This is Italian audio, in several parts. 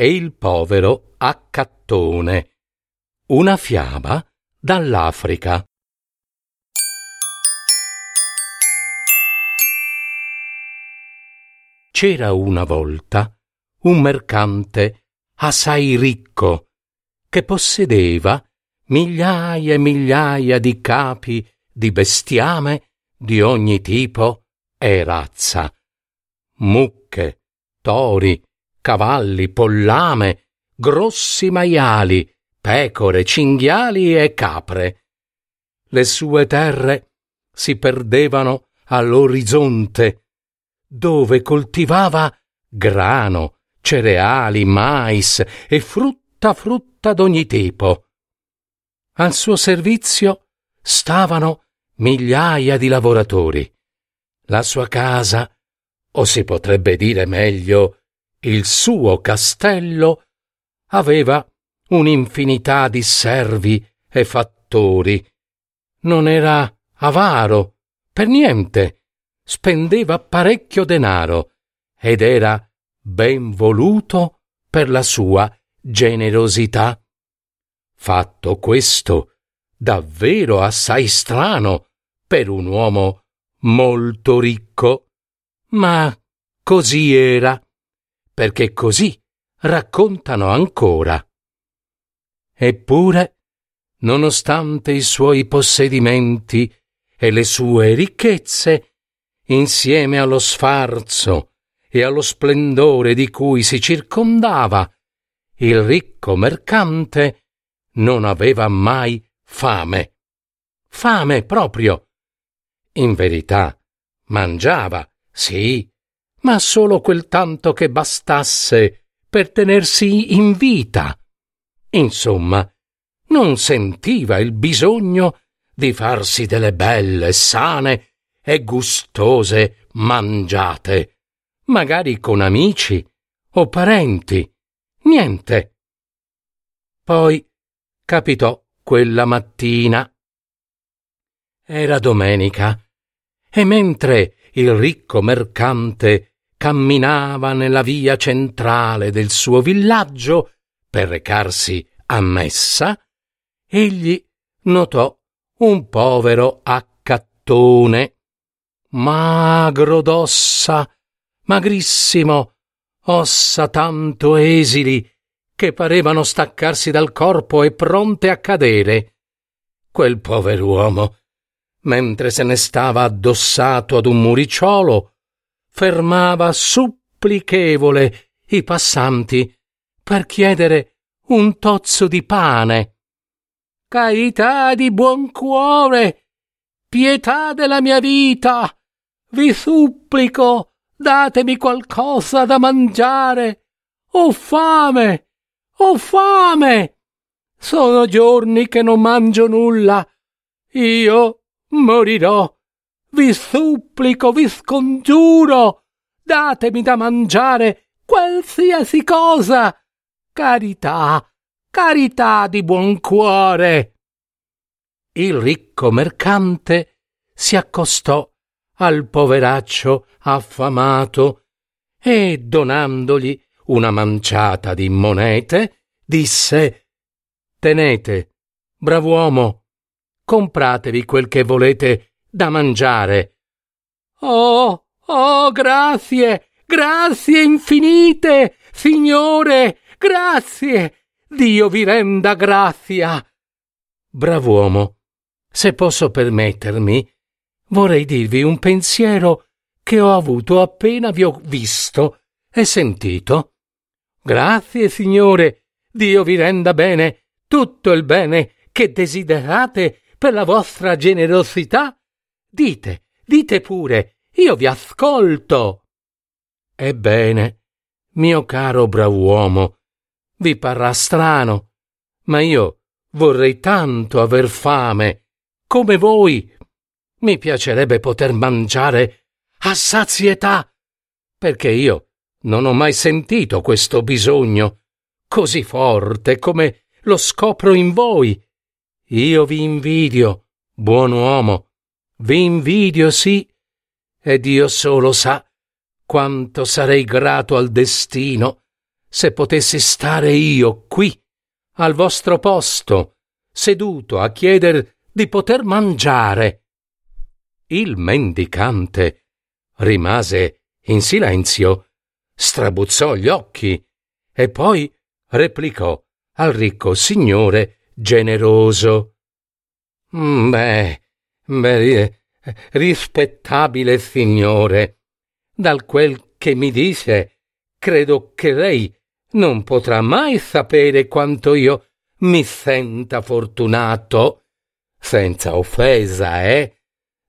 e il povero accattone. Una fiaba dall'Africa. C'era una volta un mercante assai ricco che possedeva migliaia e migliaia di capi di bestiame di ogni tipo e razza, mucche, tori, cavalli, pollame, grossi maiali, pecore, cinghiali e capre. Le sue terre si perdevano all'orizzonte, dove coltivava grano, cereali, mais e frutta frutta d'ogni tipo. Al suo servizio stavano migliaia di lavoratori. La sua casa, o si potrebbe dire meglio, il suo castello aveva un'infinità di servi e fattori. Non era avaro, per niente, spendeva parecchio denaro ed era ben voluto per la sua generosità. Fatto questo, davvero assai strano per un uomo molto ricco, ma così era perché così raccontano ancora. Eppure, nonostante i suoi possedimenti e le sue ricchezze, insieme allo sfarzo e allo splendore di cui si circondava, il ricco mercante non aveva mai fame. Fame proprio. In verità, mangiava, sì, ma solo quel tanto che bastasse per tenersi in vita. Insomma, non sentiva il bisogno di farsi delle belle, sane e gustose mangiate, magari con amici o parenti. Niente. Poi capitò quella mattina. Era domenica, e mentre il ricco mercante camminava nella via centrale del suo villaggio per recarsi a messa, egli notò un povero accattone, magro d'ossa, magrissimo, ossa tanto esili che parevano staccarsi dal corpo e pronte a cadere. Quel pover'uomo, mentre se ne stava addossato ad un muricciolo, fermava supplichevole i passanti per chiedere un tozzo di pane. Carità di buon cuore, pietà della mia vita, vi supplico, datemi qualcosa da mangiare. Ho fame, ho fame. Sono giorni che non mangio nulla. Io morirò vi supplico, vi scongiuro, datemi da mangiare qualsiasi cosa. Carità, carità di buon cuore. Il ricco mercante si accostò al poveraccio affamato e, donandogli una manciata di monete, disse Tenete, brav'uomo, compratevi quel che volete da mangiare. Oh, oh, grazie, grazie infinite, signore, grazie. Dio vi renda grazia. Brav'uomo, se posso permettermi, vorrei dirvi un pensiero che ho avuto appena vi ho visto e sentito. Grazie, signore, Dio vi renda bene tutto il bene che desiderate per la vostra generosità Dite, dite pure, io vi ascolto. Ebbene, mio caro brav'uomo, vi parrà strano, ma io vorrei tanto aver fame, come voi. Mi piacerebbe poter mangiare a sazietà, perché io non ho mai sentito questo bisogno così forte come lo scopro in voi. Io vi invidio, buon uomo, vi invidio sì, ed io solo sa quanto sarei grato al destino se potessi stare io qui, al vostro posto, seduto a chieder di poter mangiare. Il mendicante rimase in silenzio, strabuzzò gli occhi e poi replicò al ricco signore generoso. Mm, beh, beh, rispettabile signore, dal quel che mi dice, credo che lei non potrà mai sapere quanto io mi senta fortunato, senza offesa, eh?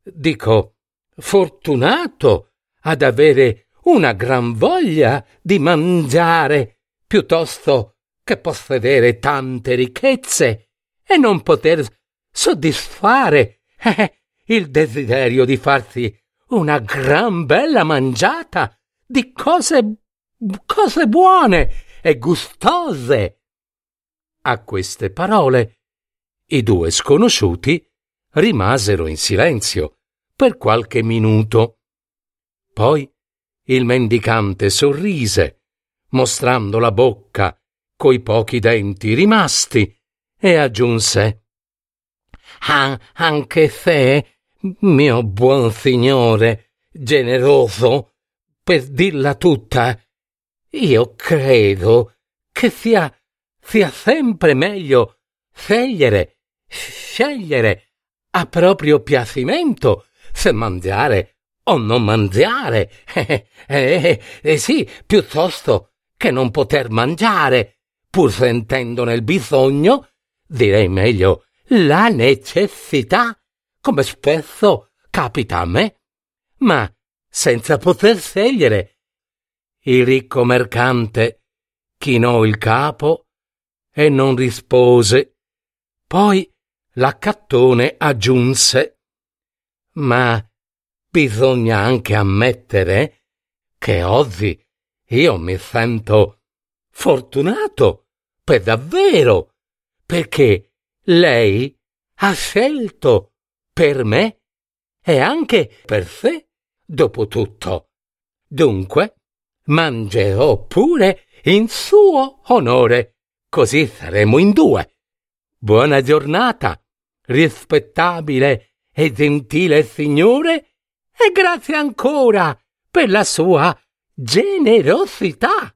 Dico, fortunato ad avere una gran voglia di mangiare, piuttosto che possedere tante ricchezze e non poter soddisfare eh, il desiderio di farsi una gran bella mangiata di cose, cose buone e gustose. A queste parole i due sconosciuti rimasero in silenzio per qualche minuto. Poi il mendicante sorrise, mostrando la bocca coi pochi denti rimasti, e aggiunse ah, Anche se, mio buon signore, generoso, per dirla tutta, io credo che sia, sia sempre meglio scegliere, scegliere a proprio piacimento se mangiare o non mangiare. Eh, eh, eh, sì, piuttosto che non poter mangiare, pur sentendone il bisogno, direi meglio la necessità, come spesso capita a me, ma senza poter scegliere. Il ricco mercante chinò il capo e non rispose. Poi l'accattone aggiunse Ma bisogna anche ammettere che oggi io mi sento fortunato per davvero, perché lei ha scelto per me e anche per sé, dopo tutto. Dunque, mangerò pure in suo onore, così saremo in due. Buona giornata, rispettabile e gentile signore, e grazie ancora per la sua generosità.